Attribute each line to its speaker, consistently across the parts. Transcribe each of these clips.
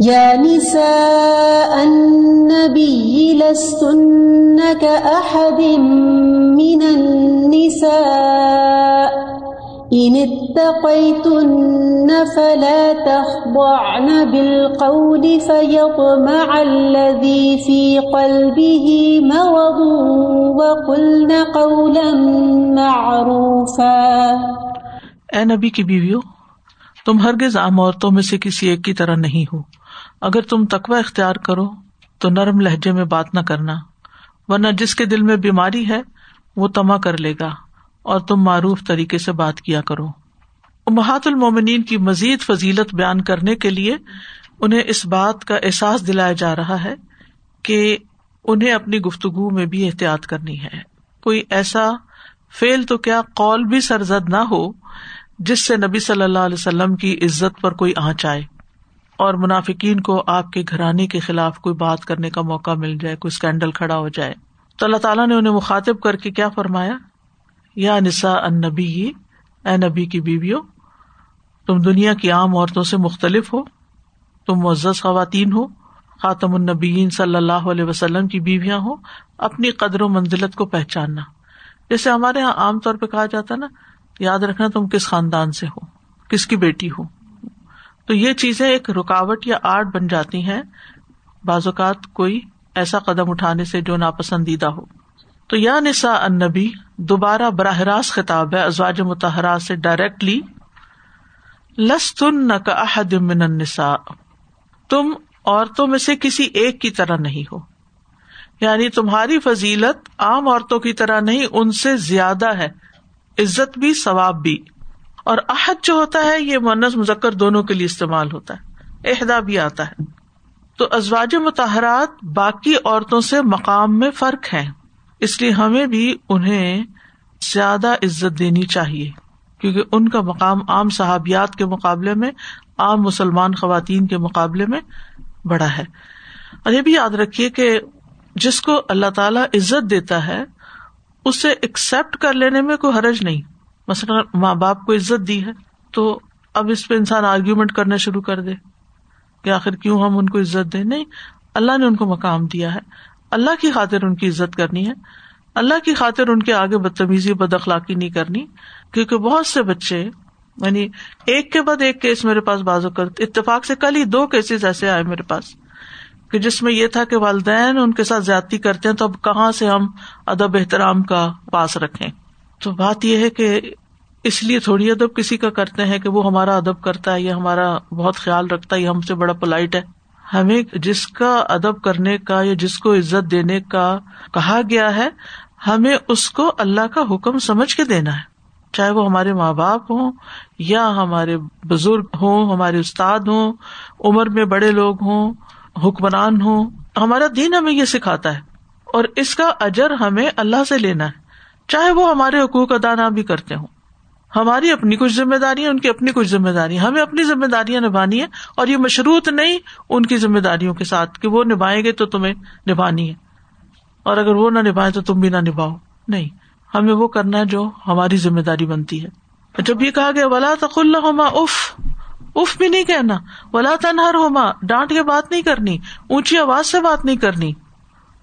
Speaker 1: يا نساء النبي، لستن كأحد من النساء. إن اتقيتن فلا تخضعن بالقول، فيطمع الذي في قلبه مرض وقلن قولا معروفا.
Speaker 2: اے نبی کی بیویوں تم ہرگز عام عورتوں میں سے کسی ایک کی طرح نہیں ہو۔ اگر تم تقوی اختیار کرو، تو نرم لہجے میں بات نہ کرنا، ورنہ جس کے دل میں بیماری ہے، وہ تما کر لے گا، اور تم معروف طریقے سے بات کیا کرو۔ محات المومنین کی مزید فضیلت بیان کرنے کے لیے انہیں اس بات کا احساس دلایا جا رہا ہے کہ انہیں اپنی گفتگو میں بھی احتیاط کرنی ہے۔ کوئی ایسا فیل تو کیا قول بھی سرزد نہ ہو جس سے نبی صلی اللہ علیہ وسلم کی عزت پر کوئی آنچ آئے اور منافقین کو آپ کے گھرانے کے خلاف کوئی بات کرنے کا موقع مل جائے، کوئی اسکینڈل کھڑا ہو جائے۔ تو اللہ تعالیٰ نے انہیں مخاطب کر کے کیا فرمایا؟ یا نسا ان نبی اے نبی کی بیویوں، تم دنیا کی عام عورتوں سے مختلف ہو۔ تم معزز خواتین ہو۔ خاتم النبیین صلی اللہ علیہ وسلم کی بیویاں ہو اپنی قدر و منزلت کو پہچاننا۔ جیسے ہمارے یہاں عام طور پہ کہا جاتا نا یاد رکھنا تم کس خاندان سے ہو، کس کی بیٹی ہو۔ تو یہ چیزیں ایک رکاوٹ یا آرٹ بن جاتی ہیں۔ بعض اوقات کوئی ایسا قدم اٹھانے سے جو ناپسندیدہ ہو۔ تو یا نسا ان نبی دوبارہ براہ راست خطاب ہے، ازواج متحرات سے ڈائریکٹلی لس تن نہ من النساء۔ تم عورتوں میں سے کسی ایک کی طرح نہیں ہو۔ یعنی تمہاری فضیلت عام عورتوں کی طرح نہیں، ان سے زیادہ ہے۔ عزت بھی، ثواب بھی۔ اور عہد جو ہوتا ہے، یہ منس مذکر دونوں کے لیے استعمال ہوتا ہے۔ عہدہ بھی آتا ہے۔ تو ازواج متحرات باقی عورتوں سے مقام میں فرق ہے اس لیے ہمیں بھی انہیں زیادہ عزت دینی چاہیے۔ کیونکہ ان کا مقام عام صحابیات کے مقابلے میں، عام مسلمان خواتین کے مقابلے میں بڑا ہے۔ اور یہ بھی یاد رکھیے کہ جس کو اللہ تعالی عزت دیتا ہے اسے ایکسپٹ کر لینے میں کوئی حرج نہیں۔ مثلاً ماں باپ کو عزت دی ہے تو اب اس پہ انسان آرگیومنٹ کرنا شروع کر دے کہ آخر کیوں ہم ان کو عزت دیں؟ نہیں، اللہ نے ان کو مقام دیا ہے۔ اللہ کی خاطر ان کی عزت کرنی ہے۔ اللہ کی خاطر ان کے آگے بدتمیزی بد اخلاقی نہیں کرنی۔ کیونکہ بہت سے بچے یعنی ایک کے بعد ایک کیس میرے پاس بازو کر اتفاق سے کل ہی دو کیسز ایسے آئے میرے پاس۔ کہ جس میں یہ تھا کہ والدین ان کے ساتھ زیادتی کرتے ہیں، تو اب کہاں سے ہم ادب احترام کا پاس رکھیں؟ تو بات یہ ہے کہ اس لیے تھوڑی ادب کسی کا کرتے ہیں کہ وہ ہمارا ادب کرتا ہے یا ہمارا بہت خیال رکھتا ہے، یہ ہم سے بڑا پولائٹ ہے۔ ہمیں جس کا ادب کرنے کا یا جس کو عزت دینے کا کہا گیا ہے، ہمیں اس کو اللہ کا حکم سمجھ کے دینا ہے۔ چاہے وہ ہمارے ماں باپ ہوں یا ہمارے بزرگ ہوں، ہمارے استاد ہوں، عمر میں بڑے لوگ ہوں حکمران ہوں ہمارا دین ہمیں یہ سکھاتا ہے اور اس کا اجر ہمیں اللہ سے لینا ہے۔ چاہے وہ ہمارے حقوق ادا نہ بھی کرتے ہوں۔ ہماری اپنی کچھ ذمہ داری ان کی اپنی کچھ ذمہ داری ہمیں اپنی ذمہ داریاں نبھانی ہے اور یہ مشروط نہیں ان کی ذمہ داریوں کے ساتھ کہ وہ نبھائیں گے تو تمہیں نبھانی ہے۔ اور اگر وہ نہ نبھائے تو تم بھی نہ نبھاؤ۔ نہیں، ہمیں وہ کرنا ہے جو ہماری ذمہ داری بنتی ہے۔ جب یہ کہا گیا، ولا تقل ہوما اف اف بھی نہیں کہنا۔ ولا تنہر ہوما ڈانٹ کے بات نہیں کرنی۔ اونچی آواز سے بات نہیں کرنی۔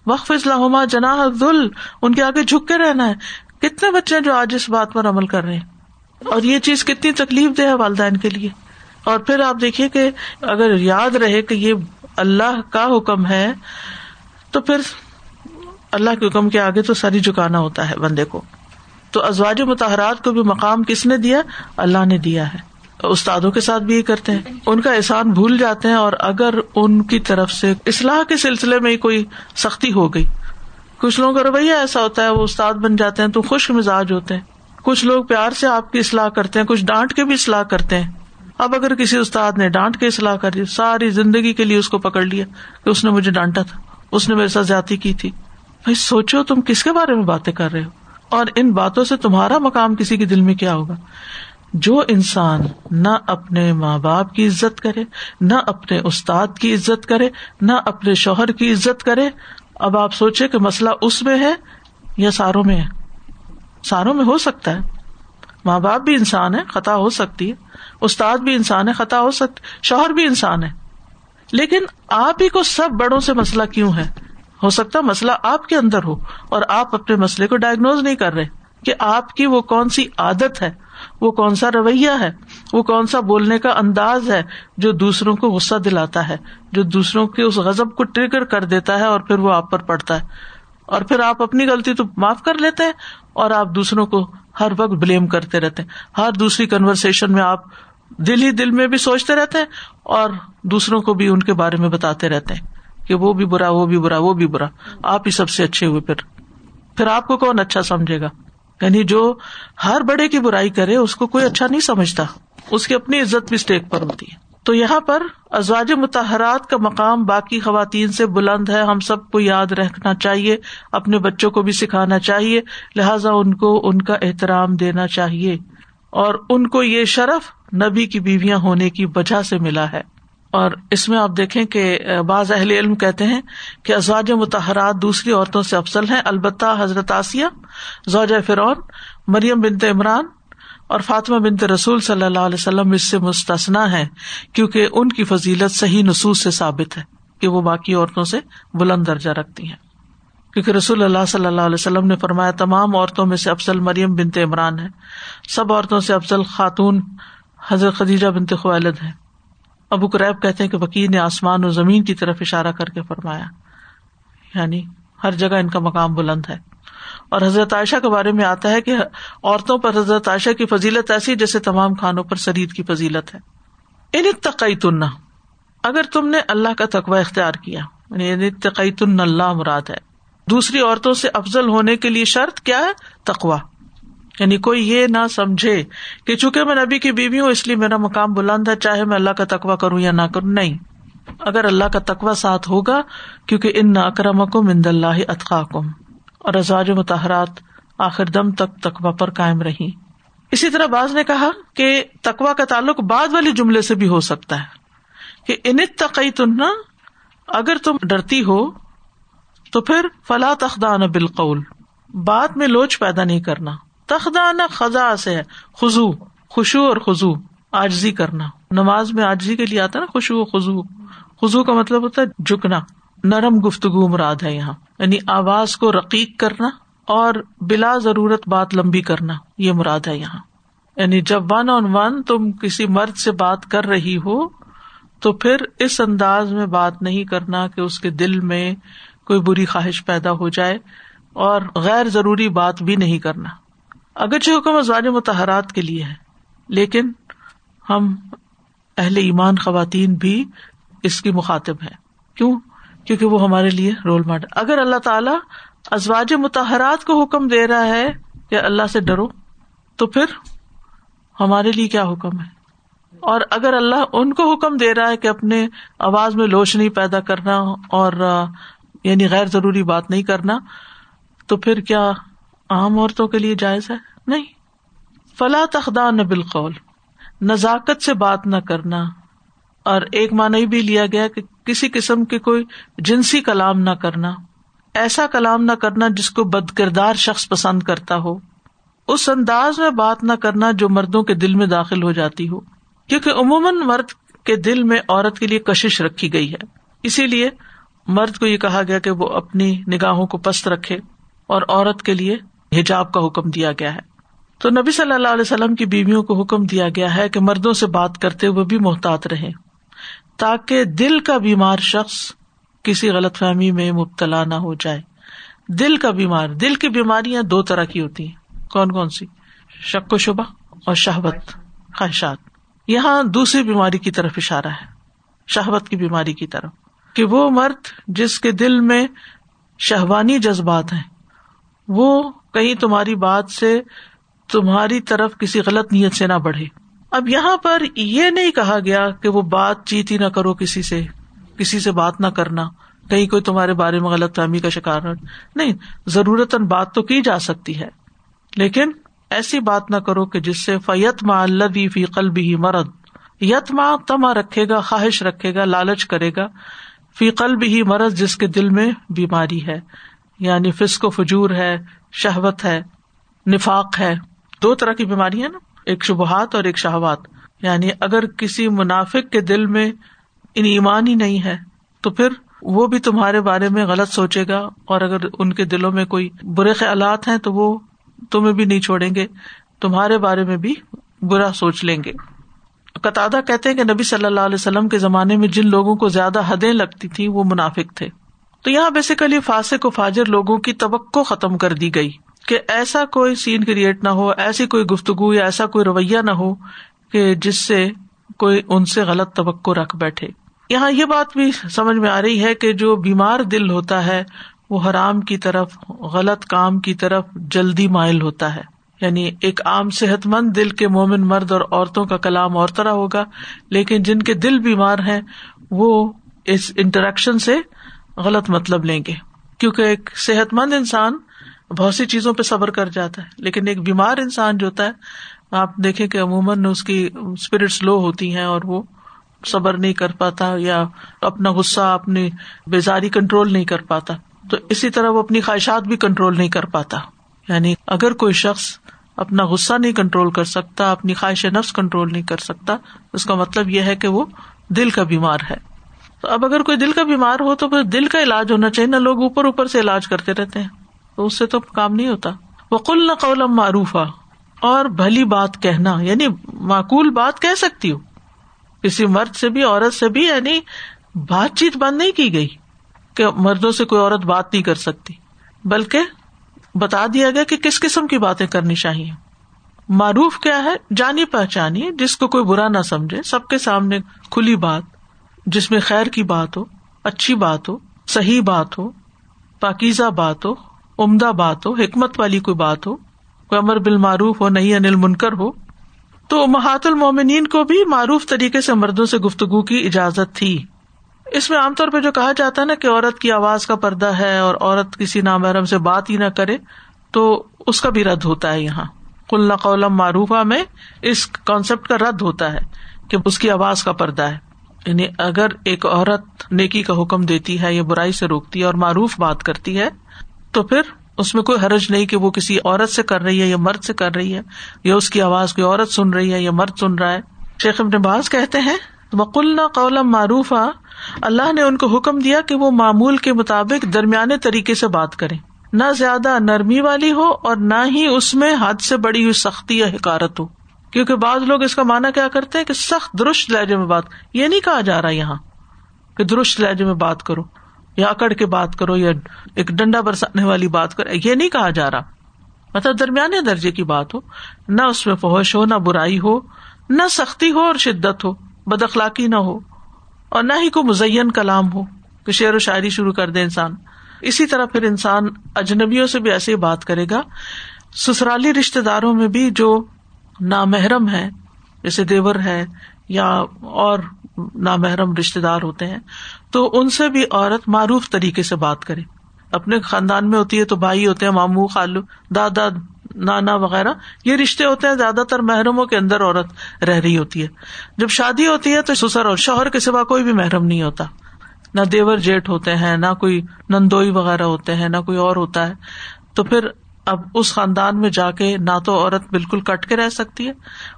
Speaker 2: وقف اسلحما جناح ذل ان کے آگے جھک کے رہنا ہے۔ کتنے بچے جو آج اس بات پر عمل کر رہے ہیں؟ اور یہ چیز کتنی تکلیف دہ ہے والدین کے لیے۔ اور پھر آپ دیکھیے کہ اگر یاد رہے کہ یہ اللہ کا حکم ہے، تو پھر اللہ کے حکم کے آگے تو ساری جھکانا ہوتا ہے بندے کو۔ تو ازواج متحرات کو بھی مقام کس نے دیا؟ اللہ نے دیا ہے۔ استادوں کے ساتھ بھی یہ کرتے ہیں۔ ان کا احسان بھول جاتے ہیں اور اگر ان کی طرف سے اصلاح کے سلسلے میں کوئی سختی ہو گئی۔ کچھ لوگوں کا رویہ ایسا ہوتا ہے، وہ استاد بن جاتے ہیں تو خشک مزاج ہوتے ہیں۔ کچھ لوگ پیار سے آپ کی اصلاح کرتے ہیں، کچھ ڈانٹ کے بھی اصلاح کرتے ہیں۔ اب اگر کسی استاد نے ڈانٹ کے اصلاح کر دی، ساری زندگی کے لیے اس کو پکڑ لیا کہ اس نے مجھے ڈانٹا تھا، اس نے میرے ساتھ زیادتی کی تھی۔ بھائی، سوچو تم کس کے بارے میں باتیں کر رہے ہو؟ اور ان باتوں سے تمہارا مقام کسی کے دل میں کیا ہوگا؟ جو انسان نہ اپنے ماں باپ کی عزت کرے، نہ اپنے استاد کی عزت کرے، نہ اپنے شوہر کی عزت کرے، اب آپ سوچے کہ مسئلہ اس میں ہے یا ساروں میں ہے؟ ساروں میں ہو سکتا ہے۔ ماں باپ بھی انسان ہے خطا ہو سکتی ہے۔ استاد بھی انسان ہے خطا ہو سکتی شوہر بھی انسان ہے لیکن آپ ہی کو سب بڑوں سے مسئلہ کیوں ہے؟ ہو سکتا مسئلہ آپ کے اندر ہو اور آپ اپنے مسئلے کو ڈائگنوز نہیں کر رہے۔ کہ آپ کی وہ کون سی عادت ہے؟ وہ کون سا رویہ ہے؟ وہ کون سا بولنے کا انداز ہے جو دوسروں کو غصہ دلاتا ہے، جو دوسروں کے اس غزب کو ٹریگر کر دیتا ہے اور پھر وہ آپ پر پڑتا ہے؟ اور پھر آپ اپنی غلطی تو معاف کر لیتے ہیں اور آپ دوسروں کو ہر وقت بلیم کرتے رہتے ہیں۔ ہر دوسری کنورسن میں آپ دل ہی دل میں بھی سوچتے رہتے ہیں اور دوسروں کو بھی ان کے بارے میں بتاتے رہتے ہیں کہ وہ بھی برا، وہ بھی برا، وہ بھی برا۔ آپ ہی سب سے اچھے ہوئے پھر۔ پھر آپ کو کون اچھا سمجھے گا؟ یعنی جو ہر بڑے کی برائی کرے، اس کو کوئی اچھا نہیں سمجھتا۔ اس کی اپنی عزت بھی اسٹیک پر ہوتی ہے۔ تو یہاں پر ازواج متحرات کا مقام باقی خواتین سے بلند ہے۔ ہم سب کو یاد رکھنا چاہیے، اپنے بچوں کو بھی سکھانا چاہیے۔ لہذا ان کو ان کا احترام دینا چاہیے۔ اور ان کو یہ شرف نبی کی بیویاں ہونے کی وجہ سے ملا ہے۔ اور اس میں آپ دیکھیں کہ بعض اہل علم کہتے ہیں کہ ازواج متحرات دوسری عورتوں سے افسل ہیں، البتہ حضرت آسیہ، زوجہ فرعون، مریم بنت عمران اور فاطمہ بنت رسول صلی اللہ علیہ وسلم اس سے مستثنا ہے کیونکہ ان کی فضیلت صحیح نصوص سے ثابت ہے کہ وہ باقی عورتوں سے بلند درجہ رکھتی ہیں۔ کیونکہ رسول اللہ صلی اللہ علیہ وسلم نے فرمایا، تمام عورتوں میں سے افضل مریم بنت عمران ہے، سب عورتوں سے افضل خاتون حضرت خدیجہ بنت خوالد ہے ابو قریب کہتے ہیں کہ وکیل نے آسمان اور زمین کی طرف اشارہ کر کے فرمایا یعنی ہر جگہ ان کا مقام بلند ہے۔ اور حضرت عائشہ کے بارے میں آتا ہے کہ عورتوں پر حضرت عائشہ کی فضیلت ایسی جیسے تمام خانوں پر شرید کی فضیلت ہے۔ ان تقئی تننا اگر تم نے اللہ کا تقوی اختیار کیا یعنی تقئی تن اللہ مراد ہے۔ دوسری عورتوں سے افضل ہونے کے لیے شرط کیا ہے؟ تقوا یعنی کوئی یہ نہ سمجھے کہ چونکہ میں نبی کی بیوی ہوں، اس لیے میرا مقام بلند ہے، چاہے میں اللہ کا تقوا کروں یا نہ کروں، نہیں۔ اگر اللہ کا تقوا ساتھ ہوگا، کیونکہ ان نہ اکرم کو مند اللہ اطخاکم اور ازواج متحرات آخر دم تک تقوا پر قائم رہی۔ اسی طرح باز نے کہا کہ تقوا کا تعلق بعد والی جملے سے بھی ہو سکتا ہے کہ انت تقئی تننا اگر تم ڈرتی ہو، تو پھر فلا تخدان بالقول۔ بات میں لوچ پیدا نہیں کرنا۔ تخدان خزا سے ہے خزو خوشو اور خزو آجزی کرنا۔ نماز میں آجزی کے لیے آتا نا خوشو خزو خزو کا مطلب ہوتا ہے جھکنا، نرم گفتگو مراد ہے یہاں۔ یعنی آواز کو رقیق کرنا اور بلا ضرورت بات لمبی کرنا، یہ مراد ہے یہاں۔ یعنی جب ون آن ون تم کسی مرد سے بات کر رہی ہو، تو پھر اس انداز میں بات نہیں کرنا کہ اس کے دل میں کوئی بری خواہش پیدا ہو جائے اور غیر ضروری بات بھی نہیں کرنا۔ اگرچہ حکم ازواج متحرات کے لیے ہے، لیکن ہم اہل ایمان خواتین بھی اس کی مخاطب ہے کیوں؟ کیونکہ وہ ہمارے لیے رول ماڈل اگر اللہ تعالیٰ ازواج متحرات کو حکم دے رہا ہے کہ اللہ سے ڈرو، تو پھر ہمارے لیے کیا حکم ہے؟ اور اگر اللہ ان کو حکم دے رہا ہے کہ اپنے آواز میں لوشنی پیدا کرنا اور یعنی غیر ضروری بات نہیں کرنا، تو پھر کیا عام عورتوں کے لیے جائز ہے؟ نہیں۔ فلاں تخدان بالقول۔ نزاکت سے بات نہ کرنا۔ اور ایک معنی بھی لیا گیا کہ کسی قسم کے کوئی جنسی کلام نہ کرنا۔ ایسا کلام نہ کرنا جس کو بد کردار شخص پسند کرتا ہو۔ اس انداز میں بات نہ کرنا جو مردوں کے دل میں داخل ہو جاتی ہو۔ کیونکہ عموماً مرد کے دل میں عورت کے لیے کشش رکھی گئی ہے۔ اسی لیے مرد کو یہ کہا گیا کہ وہ اپنی نگاہوں کو پست رکھے اور عورت کے لیے حجاب کا حکم دیا گیا ہے۔ تو نبی صلی اللہ علیہ وسلم کی بیویوں کو حکم دیا گیا ہے کہ مردوں سے بات کرتے ہوئے بھی محتاط رہے تاکہ دل کا بیمار شخص کسی غلط فہمی میں مبتلا نہ ہو جائے۔ دل کا بیمار، دل کی بیماریاں دو طرح کی ہوتی ہیں۔ کون کون سی؟ شک و شبہ اور شہبت خواہشات۔ یہاں دوسری بیماری کی طرف اشارہ ہے شہبت کی بیماری کی طرف۔ کہ وہ مرد جس کے دل میں شہوانی جذبات ہیں، وہ کہیں تمہاری بات سے تمہاری طرف کسی غلط نیت سے نہ بڑھے۔ اب یہاں پر یہ نہیں کہا گیا کہ وہ بات چیت ہی نہ کرو کسی سے کسی سے بات نہ کرنا، کہیں کوئی تمہارے بارے میں غلط فہمی کا شکار نہیں ضرورت بات تو کی جا سکتی ہے، لیکن ایسی بات نہ کرو کہ جس سے فیت ماں اللہ فی قلبی ہی مرد یت ماں تما رکھے گا، خواہش رکھے گا، لالچ کرے گا۔ فی قلب ہی مرض جس کے دل میں بیماری ہے یعنی فسق و فجور ہے شہوت ہے، نفاق ہے۔ دو طرح کی بیماری ہے نا، ایک شبہات اور ایک شہوات۔ یعنی اگر کسی منافق کے دل میں ان ایمان ہی نہیں ہے، تو پھر وہ بھی تمہارے بارے میں غلط سوچے گا۔ اور اگر ان کے دلوں میں کوئی برے خیالات ہیں، تو وہ تمہیں بھی نہیں چھوڑیں گے، تمہارے بارے میں بھی برا سوچ لیں گے۔ قطع کہتے ہیں کہ نبی صلی اللہ علیہ وسلم کے زمانے میں جن لوگوں کو زیادہ حدیں لگتی تھی وہ منافق تھے۔ تو یہاں بیسیکلی فاسق و فاجر لوگوں کی توقع ختم کر دی گئی کہ ایسا کوئی سین کریٹ نہ ہو، ایسی کوئی گفتگو یا ایسا کوئی رویہ نہ ہو کہ جس سے کوئی ان سے غلط توقع رکھ بیٹھے۔ یہاں یہ بات بھی سمجھ میں آ رہی ہے کہ جو بیمار دل ہوتا ہے، وہ حرام کی طرف، غلط کام کی طرف جلدی مائل ہوتا ہے۔ یعنی ایک عام صحت مند دل کے مومن مرد اور عورتوں کا کلام اور طرح ہوگا، لیکن جن کے دل بیمار ہیں، وہ اس انٹریکشن سے غلط مطلب لیں گے۔ کیونکہ ایک صحت مند انسان بہت سی چیزوں پہ صبر کر جاتا ہے، لیکن ایک بیمار انسان جو ہوتا ہے، آپ دیکھیں کہ عموماً اس کی اسپرٹس لو ہوتی ہیں اور وہ صبر نہیں کر پاتا یا اپنا غصہ، اپنی بیزاری کنٹرول نہیں کر پاتا۔ تو اسی طرح وہ اپنی خواہشات بھی کنٹرول نہیں کر پاتا۔ یعنی اگر کوئی شخص اپنا غصہ نہیں کنٹرول کر سکتا، اپنی خواہش نفس کنٹرول نہیں کر سکتا، اس کا مطلب یہ ہے کہ وہ دل کا بیمار ہے۔ تو اب اگر کوئی دل کا بیمار ہو تو پھر دل کا علاج ہونا چاہیے، نہ لوگ اوپر اوپر سے علاج کرتے رہتے ہیں۔ تو اس سے تو کام نہیں ہوتا۔ وہ کل نہ قولم معروف اور بھلی بات کہنا یعنی معقول بات کہہ سکتی ہو۔ کسی مرد سے بھی، عورت سے بھی یعنی بات چیت بند نہیں کی گئی کہ مردوں سے کوئی عورت بات نہیں کر سکتی۔ بلکہ بتا دیا گیا کہ کس قسم کی باتیں کرنی چاہیے۔ معروف کیا ہے؟ جانی پہچانی، جس کو کوئی برا نہ سمجھے، سب کے سامنے کھلی بات۔ جس میں خیر کی بات ہو، اچھی بات ہو، صحیح بات ہو، پاکیزہ بات ہو، عمدہ بات ہو، حکمت والی کوئی بات ہو، کوئی امر بال معروف ہو نہیں انل منکر ہو، تو محات المومنین کو بھی معروف طریقے سے مردوں سے گفتگو کی اجازت تھی۔ اس میں عام طور پہ جو کہا جاتا ہے نا کہ عورت کی آواز کا پردہ ہے اور عورت کسی نامحرم سے بات ہی نہ کرے، تو اس کا بھی رد ہوتا ہے یہاں۔ کل قولم معروف میں اس کانسیپٹ کا رد ہوتا ہے کہ اس کی آواز کا پردہ ہے۔ یعنی اگر ایک عورت نیکی کا حکم دیتی ہے یا برائی سے روکتی ہے اور معروف بات کرتی ہے، تو پھر اس میں کوئی حرج نہیں کہ وہ کسی عورت سے کر رہی ہے یا مرد سے کر رہی ہے، یا اس کی آواز کوئی عورت سن رہی ہے یا مرد سن رہا ہے۔ شیخ ابن باز کہتے ہیں وکل قولم معروف اللہ نے ان کو حکم دیا کہ وہ معمول کے مطابق درمیانے طریقے سے بات کرے نہ زیادہ نرمی والی ہو اور نہ ہی اس میں حد سے بڑی ہوئی سختی یا حکارت ہو۔ کیونکہ بعض لوگ اس کا مانا کیا کرتے ہیں کہ سخت درست لہجے میں بات یہ نہیں کہا جا رہا یہاں کہ درست لہجے میں بات کرو یا اکڑ کے بات کرو یا ایک ڈنڈا برسانے والی بات کرو، یہ نہیں کہا جا رہا۔ مطلب درمیانے درجے کی بات ہو۔ نہ اس میں فوش ہو، نہ برائی ہو، نہ سختی ہو اور شدت ہو، بد اخلاقی نہ ہو۔ اور نہ ہی کوئی مزین کلام ہو کہ شعر و شاعری شروع کر دے انسان۔ اسی طرح پھر انسان اجنبیوں سے بھی ایسے ہی بات کرے گا۔ سسرالی رشتے داروں میں بھی جو نامحرم ہے جیسے دیور ہے یا اور نامحرم رشتے دار ہوتے ہیں، تو ان سے بھی عورت معروف طریقے سے بات کرے۔ اپنے خاندان میں ہوتی ہے تو بھائی ہوتے ہیں مامو خالو، دادا، نانا وغیرہ، یہ رشتے ہوتے ہیں زیادہ تر محرموں کے اندر عورت رہ رہی ہوتی ہے۔ جب شادی ہوتی ہے تو سسر اور شوہر کے سوا کوئی بھی محرم نہیں ہوتا۔ نہ دیور جیٹ ہوتے ہیں، نہ کوئی نندوئی وغیرہ ہوتے ہیں، نہ کوئی اور ہوتا ہے۔ تو پھر اب اس خاندان میں جا کے نہ تو عورت بالکل کٹ کے رہ سکتی ہے،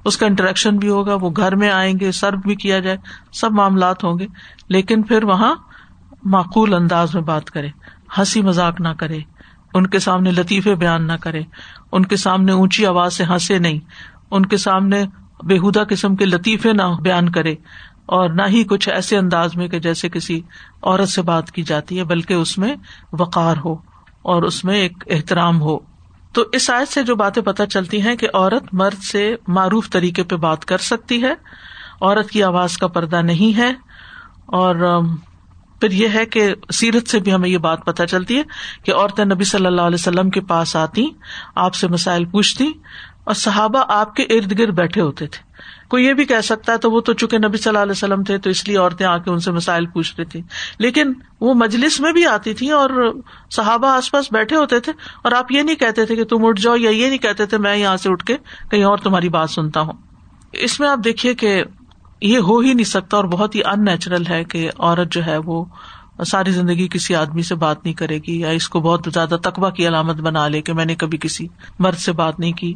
Speaker 2: اس کا انٹریکشن بھی ہوگا، وہ گھر میں آئیں گے سرو بھی کیا جائے، سب معاملات ہوں گے۔ لیکن پھر وہاں معقول انداز میں بات کرے، ہنسی مذاق نہ کرے، ان کے سامنے لطیفے بیان نہ کرے، ان کے سامنے اونچی آواز سے ہنسے نہیں، ان کے سامنے بےحدہ قسم کے لطیفے نہ بیان کرے۔ اور نہ ہی کچھ ایسے انداز میں کہ جیسے کسی عورت سے بات کی جاتی ہے، بلکہ اس میں وقار ہو اور اس میں ایک احترام ہو۔ تو اس آیت سے جو باتیں پتہ چلتی ہیں کہ عورت مرد سے معروف طریقے پہ بات کر سکتی ہے۔ عورت کی آواز کا پردہ نہیں ہے۔ اور پھر یہ ہے کہ سیرت سے بھی ہمیں یہ بات پتہ چلتی ہے کہ عورتیں نبی صلی اللہ علیہ وسلم کے پاس آتی آپ سے مسائل پوچھتی اور صحابہ آپ کے ارد گرد بیٹھے ہوتے تھے۔ کوئی یہ بھی کہہ سکتا ہے تو وہ تو چونکہ نبی صلی اللہ علیہ وسلم تھے تو اس لیے عورتیں آ کے ان سے مسائل پوچھ رہی تھی لیکن وہ مجلس میں بھی آتی تھی اور صحابہ آس پاس بیٹھے ہوتے تھے اور آپ یہ نہیں کہتے تھے کہ تم اٹھ جاؤ یا یہ نہیں کہتے تھے میں یہاں سے اٹھ کے کہیں اور تمہاری بات سنتا ہوں۔ اس میں آپ دیکھیے کہ یہ ہو ہی نہیں سکتا اور بہت ہی ان نیچرل ہے کہ عورت جو ہے وہ ساری زندگی کسی آدمی سے بات نہیں کرے گی یا اس کو بہت زیادہ تقوا کی علامت بنا لے کہ میں نے کبھی کسی مرد سے بات نہیں کی۔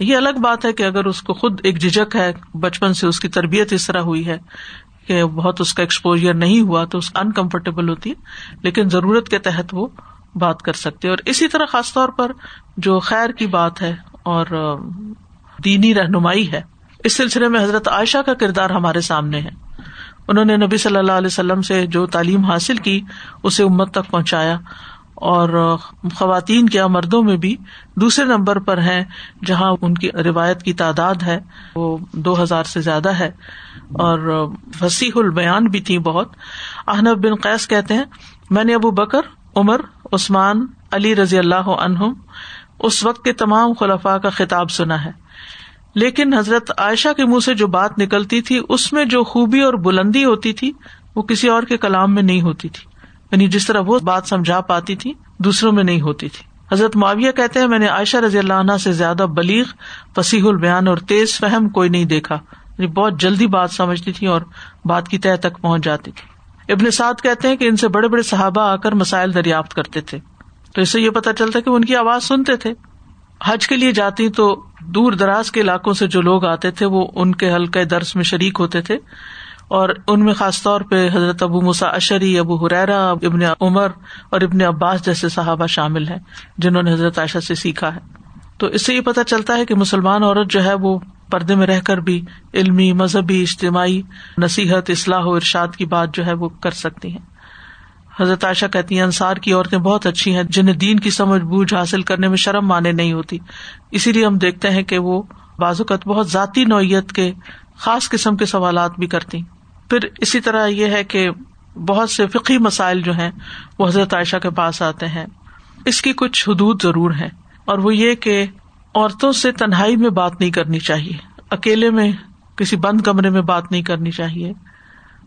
Speaker 2: یہ الگ بات ہے کہ اگر اس کو خود ایک جھجک ہے، بچپن سے اس کی تربیت اس طرح ہوئی ہے کہ بہت اس کا ایکسپوجر نہیں ہوا تو انکمفرٹیبل ہوتی ہے، لیکن ضرورت کے تحت وہ بات کر سکتے اور اسی طرح خاص طور پر جو خیر کی بات ہے اور دینی رہنمائی ہے، اس سلسلے میں حضرت عائشہ کا کردار ہمارے سامنے ہے۔ انہوں نے نبی صلی اللہ علیہ وسلم سے جو تعلیم حاصل کی، اسے امت تک پہنچایا۔ اور خواتین کیا مردوں میں بھی دوسرے نمبر پر ہیں جہاں ان کی روایت کی تعداد ہے، وہ دو ہزار سے زیادہ ہے۔ اور وسیح البیان بھی تھی بہت۔ احنب بن قیس کہتے ہیں، میں نے ابو بکر، عمر، عثمان، علی رضی اللہ عنہم اس وقت کے تمام خلفاء کا خطاب سنا ہے۔ لیکن حضرت عائشہ کے منہ سے جو بات نکلتی تھی، اس میں جو خوبی اور بلندی ہوتی تھی، وہ کسی اور کے کلام میں نہیں ہوتی تھی۔ یعنی جس طرح وہ بات سمجھا پاتی تھی، دوسروں میں نہیں ہوتی تھی۔ حضرت معاویہ کہتے ہیں، میں نے عائشہ رضی اللہ عنہ سے زیادہ بلیغ، فصیح البیان اور تیز فہم کوئی نہیں دیکھا۔ یعنی بہت جلدی بات سمجھتی تھی اور بات کی طے تک پہنچ جاتی تھی۔ ابن سعد کہتے ہیں کہ ان سے بڑے بڑے صحابہ آ کر مسائل دریافت کرتے تھے۔ تو اس سے یہ پتا چلتا کہ ان کی آواز سنتے تھے۔ حج کے لیے جاتی تو دور دراز کے علاقوں سے جو لوگ آتے تھے، وہ ان کے حلقے درس میں شریک ہوتے تھے۔ اور ان میں خاص طور پہ حضرت ابو مسا اشری ابو حریرا ابن عمر اور ابن عباس جیسے صحابہ شامل ہیں، جنہوں نے حضرت عائشہ سے سیکھا ہے۔ تو اس سے یہ پتا چلتا ہے کہ مسلمان عورت جو ہے وہ پردے میں رہ کر بھی علمی، مذہبی، اجتماعی نصیحت، اصلاح و ارشاد کی بات جو ہے وہ کر سکتی ہیں۔ حضرت عائشہ کہتی ہیں، انصار کی عورتیں بہت اچھی ہیں، جنہیں دین کی سمجھ بوجھ حاصل کرنے میں شرم مانے نہیں ہوتی۔ اسی لیے ہم دیکھتے ہیں کہ وہ بازوقت بہت ذاتی نوعیت کے خاص قسم کے سوالات بھی کرتی۔ پھر اسی طرح یہ ہے کہ بہت سے فقی مسائل جو ہیں، وہ حضرت عائشہ کے پاس آتے ہیں۔ اس کی کچھ حدود ضرور ہے اور وہ یہ کہ عورتوں سے تنہائی میں بات نہیں کرنی چاہیے۔ اکیلے میں کسی بند کمرے میں بات نہیں کرنی چاہیے۔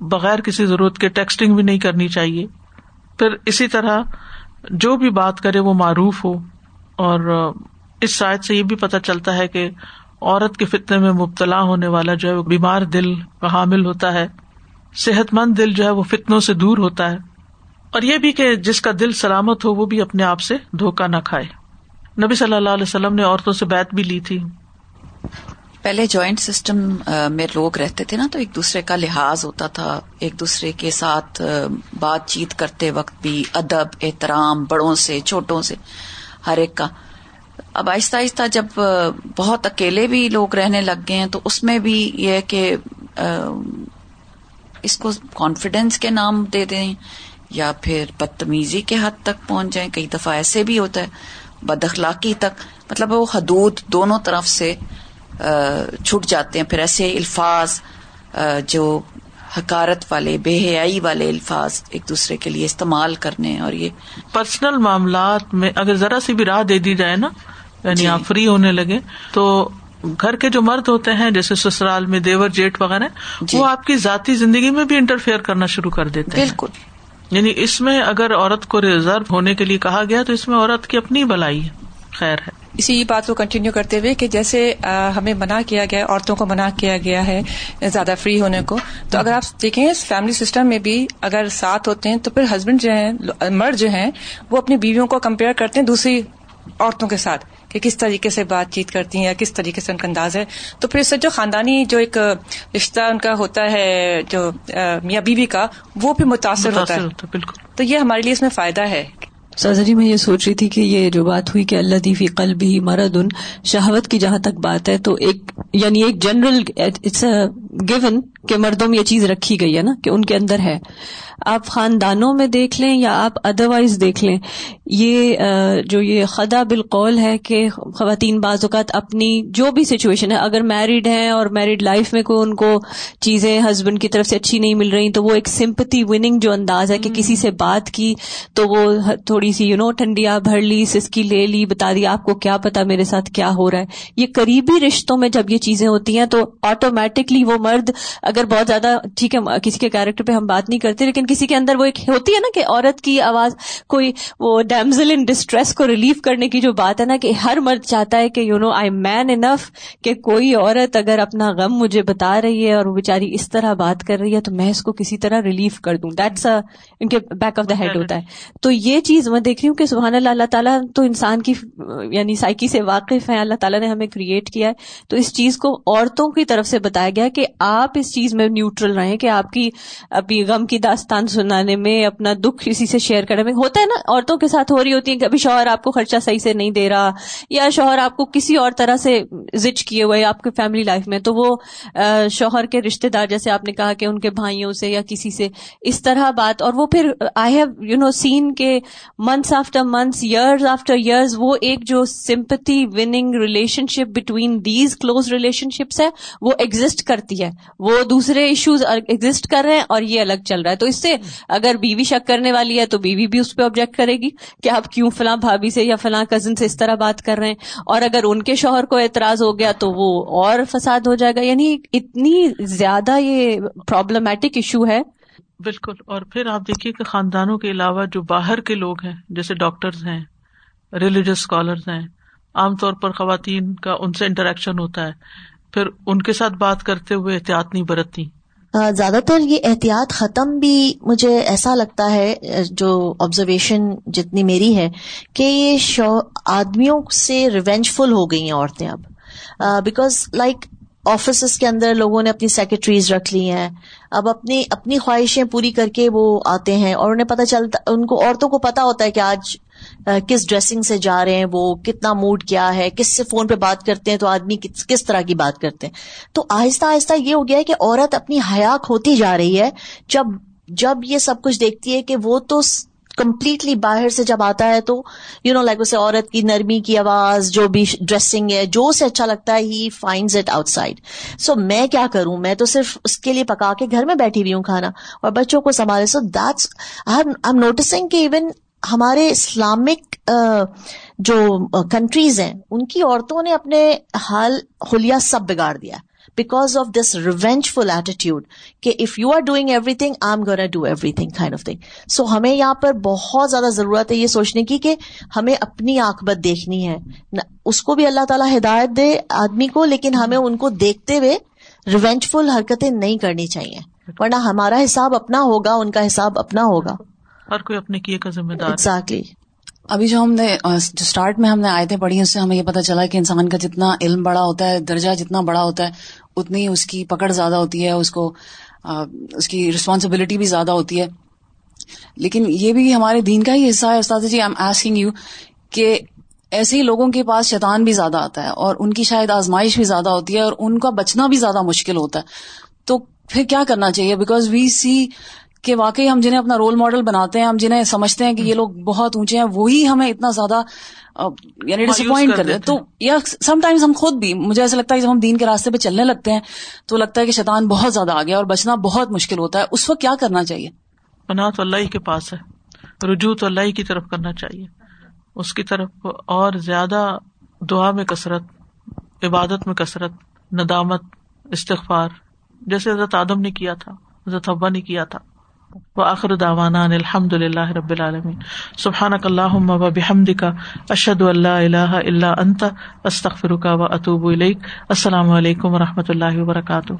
Speaker 2: بغیر کسی ضرورت کے ٹیکسٹنگ بھی نہیں کرنی چاہیے۔ پھر اسی طرح جو بھی بات کرے وہ معروف ہو اور اس شاید سے یہ بھی پتا چلتا ہے کہ عورت کے فتنے میں مبتلا ہونے والا جو ہے، وہ بیمار دل کا حامل ہوتا ہے۔ صحت مند دل جو ہے وہ فتنوں سے دور ہوتا ہے۔ اور یہ بھی کہ جس کا دل سلامت ہو وہ بھی اپنے آپ سے دھوکا نہ کھائے۔ نبی صلی اللہ علیہ وسلم نے عورتوں سے بیت بھی لی تھی۔
Speaker 3: پہلے جوائنٹ سسٹم میں لوگ رہتے تھے نا تو ایک دوسرے کا لحاظ ہوتا تھا۔ ایک دوسرے کے ساتھ بات چیت کرتے وقت بھی ادب، احترام، بڑوں سے، چھوٹوں سے، ہر ایک کا۔ اب آہستہ آہستہ جب بہت اکیلے بھی لوگ رہنے لگ گئے ہیں تو اس میں بھی یہ کہ اس کو کانفیڈینس کے نام دے دیں یا پھر بدتمیزی کے حد تک پہنچ جائیں۔ کئی دفعہ ایسے بھی ہوتا ہے بد اخلاقی تک۔ مطلب وہ حدود دونوں طرف سے چھٹ جاتے ہیں۔ پھر ایسے الفاظ جو حکارت والے بے حیائی والے الفاظ ایک دوسرے کے لیے استعمال کرنے اور یہ
Speaker 2: پرسنل معاملات میں اگر ذرا سی بھی راہ دے دی جائے نا یعنی جی۔ آپ فری ہونے لگے تو گھر کے جو مرد ہوتے ہیں جیسے سسرال میں دیور جیٹ وغیرہ جی۔ وہ آپ کی ذاتی زندگی میں بھی انٹرفیئر کرنا شروع کر دیتے ہیں۔ بالکل۔ یعنی اس میں اگر عورت کو ریزرو ہونے کے لیے کہا گیا تو اس میں عورت کی اپنی بلائی ہے خیر ہے۔
Speaker 4: اسی بات کو کنٹینیو کرتے ہوئے کہ جیسے ہمیں منع کیا گیا عورتوں کو منع کیا گیا ہے زیادہ فری ہونے کو تو اگر آپ دیکھیں فیملی سسٹم میں بھی اگر ساتھ ہوتے ہیں تو پھر ہسبینڈ جو ہیں مرد جو ہیں وہ اپنی بیویوں کو کمپیئر کرتے ہیں دوسری عورتوں کے ساتھ۔ کہ کس طریقے سے بات چیت کرتی ہیں یا کس طریقے سے ان کا انداز ہے تو پھر اس سے جو خاندانی جو ایک رشتہ ان کا ہوتا ہے جو میاں بیوی کا وہ بھی متاثر ہوتا ہے۔ بالکل۔ تو یہ ہمارے لیے اس میں فائدہ ہے۔
Speaker 1: سازا جی میں یہ سوچ رہی تھی کہ یہ جو بات ہوئی کہ اللہ دیفی قلب ہی مرد ان شہوت کی جہاں تک بات ہے تو ایک یعنی ایک جنرل اٹس گیون کہ مردوں میں یہ چیز رکھی گئی ہے نا کہ ان کے اندر ہے۔ آپ خاندانوں میں دیکھ لیں یا آپ ادروائز دیکھ لیں، یہ جو یہ خدا بالقول ہے کہ خواتین بعض اوقات اپنی جو بھی سچویشن ہے، اگر میرڈ ہیں اور میرڈ لائف میں کوئی ان کو چیزیں ہسبینڈ کی طرف سے اچھی نہیں مل رہی تو وہ ایک سمپتی وننگ جو انداز ہے کہ کسی سے بات کی تو وہ تھوڑی سی یو نو ٹھنڈیا بھر لی، سسکی لے لی، بتا دی آپ کو کیا پتا میرے ساتھ کیا ہو رہا ہے۔ یہ قریبی رشتوں میں جب یہ چیزیں ہوتی ہیں تو آٹومیٹکلی وہ مرد اگر بہت زیادہ، ٹھیک ہے، کسی کے کیریکٹر پہ ہم بات نہیں کرتے، لیکن کسی کے اندر وہ ایک ہوتی ہے نا کہ عورت کی آواز، کوئی وہ ڈیمزل ان ڈسٹریس کو ریلیف کرنے کی جو بات ہے نا کہ ہر مرد چاہتا ہے کہ یو نو آئی مین انف کہ کوئی عورت اگر اپنا غم مجھے بتا رہی ہے اور وہ بےچاری اس طرح بات کر رہی ہے تو میں اس کو کسی طرح ریلیف کر دوں۔ دیٹس ان کے بیک آف دا ہیڈ ہوتا ہے۔ تو یہ چیز میں دیکھ رہی ہوں کہ سبحان اللہ اللہ تعالیٰ تو انسان کی یعنی سائیکی سے واقف ہے اللہ تعالیٰ نے ہمیں کریٹ کیا ہے۔ تو اس چیز کو عورتوں کی طرف سے بتایا گیا کہ آپ اس چیز چیز میں نیوٹرل رہے کہ آپ کی ابھی غم کی داستان سنانے میں، اپنا دکھ کسی سے شیئر کرنے میں ہوتا ہے نا، عورتوں کے ساتھ ہو رہی ہوتی ہیں کہ ابھی شوہر آپ کو خرچہ صحیح سے نہیں دے رہا، یا شوہر آپ کو کسی اور طرح سے زچ کیے ہوئے آپ کی فیملی لائف میں، تو وہ شوہر کے رشتے دار جیسے آپ نے کہا کہ ان کے بھائیوں سے یا کسی سے اس طرح بات، اور وہ پھر آئی ہیو یو نو سین کے months after months years after years وہ ایک جو sympathy winning relationship between these close relationships ہے، وہ ایگزٹ کرتی ہے، وہ دوسرے ایشوز ایگزٹ کر رہے ہیں اور یہ الگ چل رہا ہے۔ تو اس سے اگر بیوی شک کرنے والی ہے تو بیوی بھی اس پہ آبجیکٹ کرے گی کہ آپ کیوں فلاں بھابھی سے یا فلاں کزن سے اس طرح بات کر رہے ہیں۔ اور اگر ان کے شوہر کو اعتراض ہو گیا تو وہ اور فساد ہو جائے گا۔ یعنی اتنی زیادہ یہ پرابلمٹک ایشو ہے۔
Speaker 2: بالکل۔ اور پھر آپ دیکھیے کہ خاندانوں کے علاوہ جو باہر کے لوگ ہیں، جیسے ڈاکٹرز ہیں ریلیجس اسکالرز ہیں، عام طور پر خواتین کا ان سے انٹریکشن ہوتا ہے۔ پھر ان کے ساتھ بات کرتے ہوئے احتیاط نہیں برتتی
Speaker 5: زیادہ تر یہ احتیاط ختم بھی مجھے ایسا لگتا ہے، جو آبزرویشن جتنی میری ہے، کہ یہ آدمیوں سے ریونج فل ہو گئی ہیں عورتیں اب۔ بیکاز لائک آفیسز کے اندر لوگوں نے اپنی سیکرٹریز رکھ لی ہیں۔ اب اپنی اپنی خواہشیں پوری کر کے وہ آتے ہیں اور انہیں پتا چلتا، ان کو، عورتوں کو پتا ہوتا ہے کہ آج کس ڈریسنگ سے جا رہے ہیں وہ، کتنا موڈ کیا ہے، کس سے فون پہ بات کرتے ہیں تو آدمی کس طرح کی بات کرتے ہیں؟ تو آہستہ آہستہ یہ ہو گیا ہے کہ عورت اپنی حیا کھوتی جا رہی ہے۔ جب جب یہ سب کچھ دیکھتی ہے کہ وہ تو کمپلیٹلی باہر سے جب آتا ہے تو یو نو لائک اسے عورت کی نرمی کی آواز، جو بھی ڈریسنگ ہے، جو اسے اچھا لگتا ہے he finds it outside so میں کیا کروں؟ میں تو صرف اس کے لیے پکا کے گھر میں بیٹھی ہوئی ہوں کھانا۔ اور بچوں کو سنبھالے۔ So that's I am noticing کہ ایون ہمارے اسلامک جو کنٹریز ہیں، ان کی عورتوں نے اپنے حال حلیہ سب بگاڑ دیا۔ Because of this revengeful attitude کہ if you are doing everything I am gonna do everything kind of thing so ہمیں یہاں پر بہت زیادہ ضرورت ہے یہ سوچنے کی کہ ہمیں اپنی آکبت دیکھنی ہے۔ اس کو بھی اللہ تعالیٰ ہدایت دے آدمی کو، لیکن ہمیں ان کو دیکھتے ہوئے ریونج فل حرکتیں نہیں کرنی چاہیے۔ ورنہ ہمارا حساب اپنا ہوگا، ان کا حساب اپنا ہوگا۔
Speaker 2: ہر کوئی اپنے کیے کا ذمہ دار
Speaker 5: ایگزیکٹلی
Speaker 3: ابھی جو ہم نے جو اسٹارٹ میں ہم نے آیتیں پڑھی اس سے ہمیں یہ پتا چلا کہ انسان کا جتنا علم بڑا ہوتا ہے، درجہ جتنا بڑا ہوتا ہے، اتنی اس کی پکڑ زیادہ ہوتی ہے، اس کو اس کی ریسپانسبلٹی بھی زیادہ ہوتی ہے۔ لیکن یہ بھی ہمارے دین کا ہی حصہ ہے استاد جی آئی ایم آسکنگ یو کہ ایسے ہی لوگوں کے پاس شیطان بھی زیادہ آتا ہے اور ان کی شاید آزمائش بھی زیادہ ہوتی ہے اور ان کا بچنا بھی زیادہ مشکل ہوتا ہے۔ تو پھر کیا کرنا چاہیے؟ بیکاز وی سی کہ واقعی ہم جنہیں اپنا رول ماڈل بناتے ہیں ہم جنہیں سمجھتے ہیں کہ یہ لوگ بہت اونچے ہیں وہی ہمیں اتنا زیادہ یعنی ڈس اپوائنٹ کر تو یا سم ٹائمز ہم خود بھی مجھے ایسا لگتا ہے جب ہم دین کے راستے پہ چلنے لگتے ہیں تو لگتا ہے کہ شیطان بہت زیادہ آ گیا اور بچنا بہت مشکل ہوتا ہے۔ اس وقت کیا کرنا چاہیے؟
Speaker 2: پناہ تو اللہ کے پاس ہے۔ رجوع تو اللہ کی طرف کرنا چاہیے۔ اس کی طرف اور زیادہ دعا میں کثرت عبادت میں کثرت ندامت استغفار۔ جیسے حضرت آدم نے کیا تھا حضرت حبا نے کیا تھا۔ وآخر دعوانا ان الحمد للہ رب العالمین. سبحانک اللہم و بحمدک، اشہد ان لا الہ الا انت، استغفرک و اتوب الیک. السلام علیکم و رحمۃ اللہ وبرکاتہ.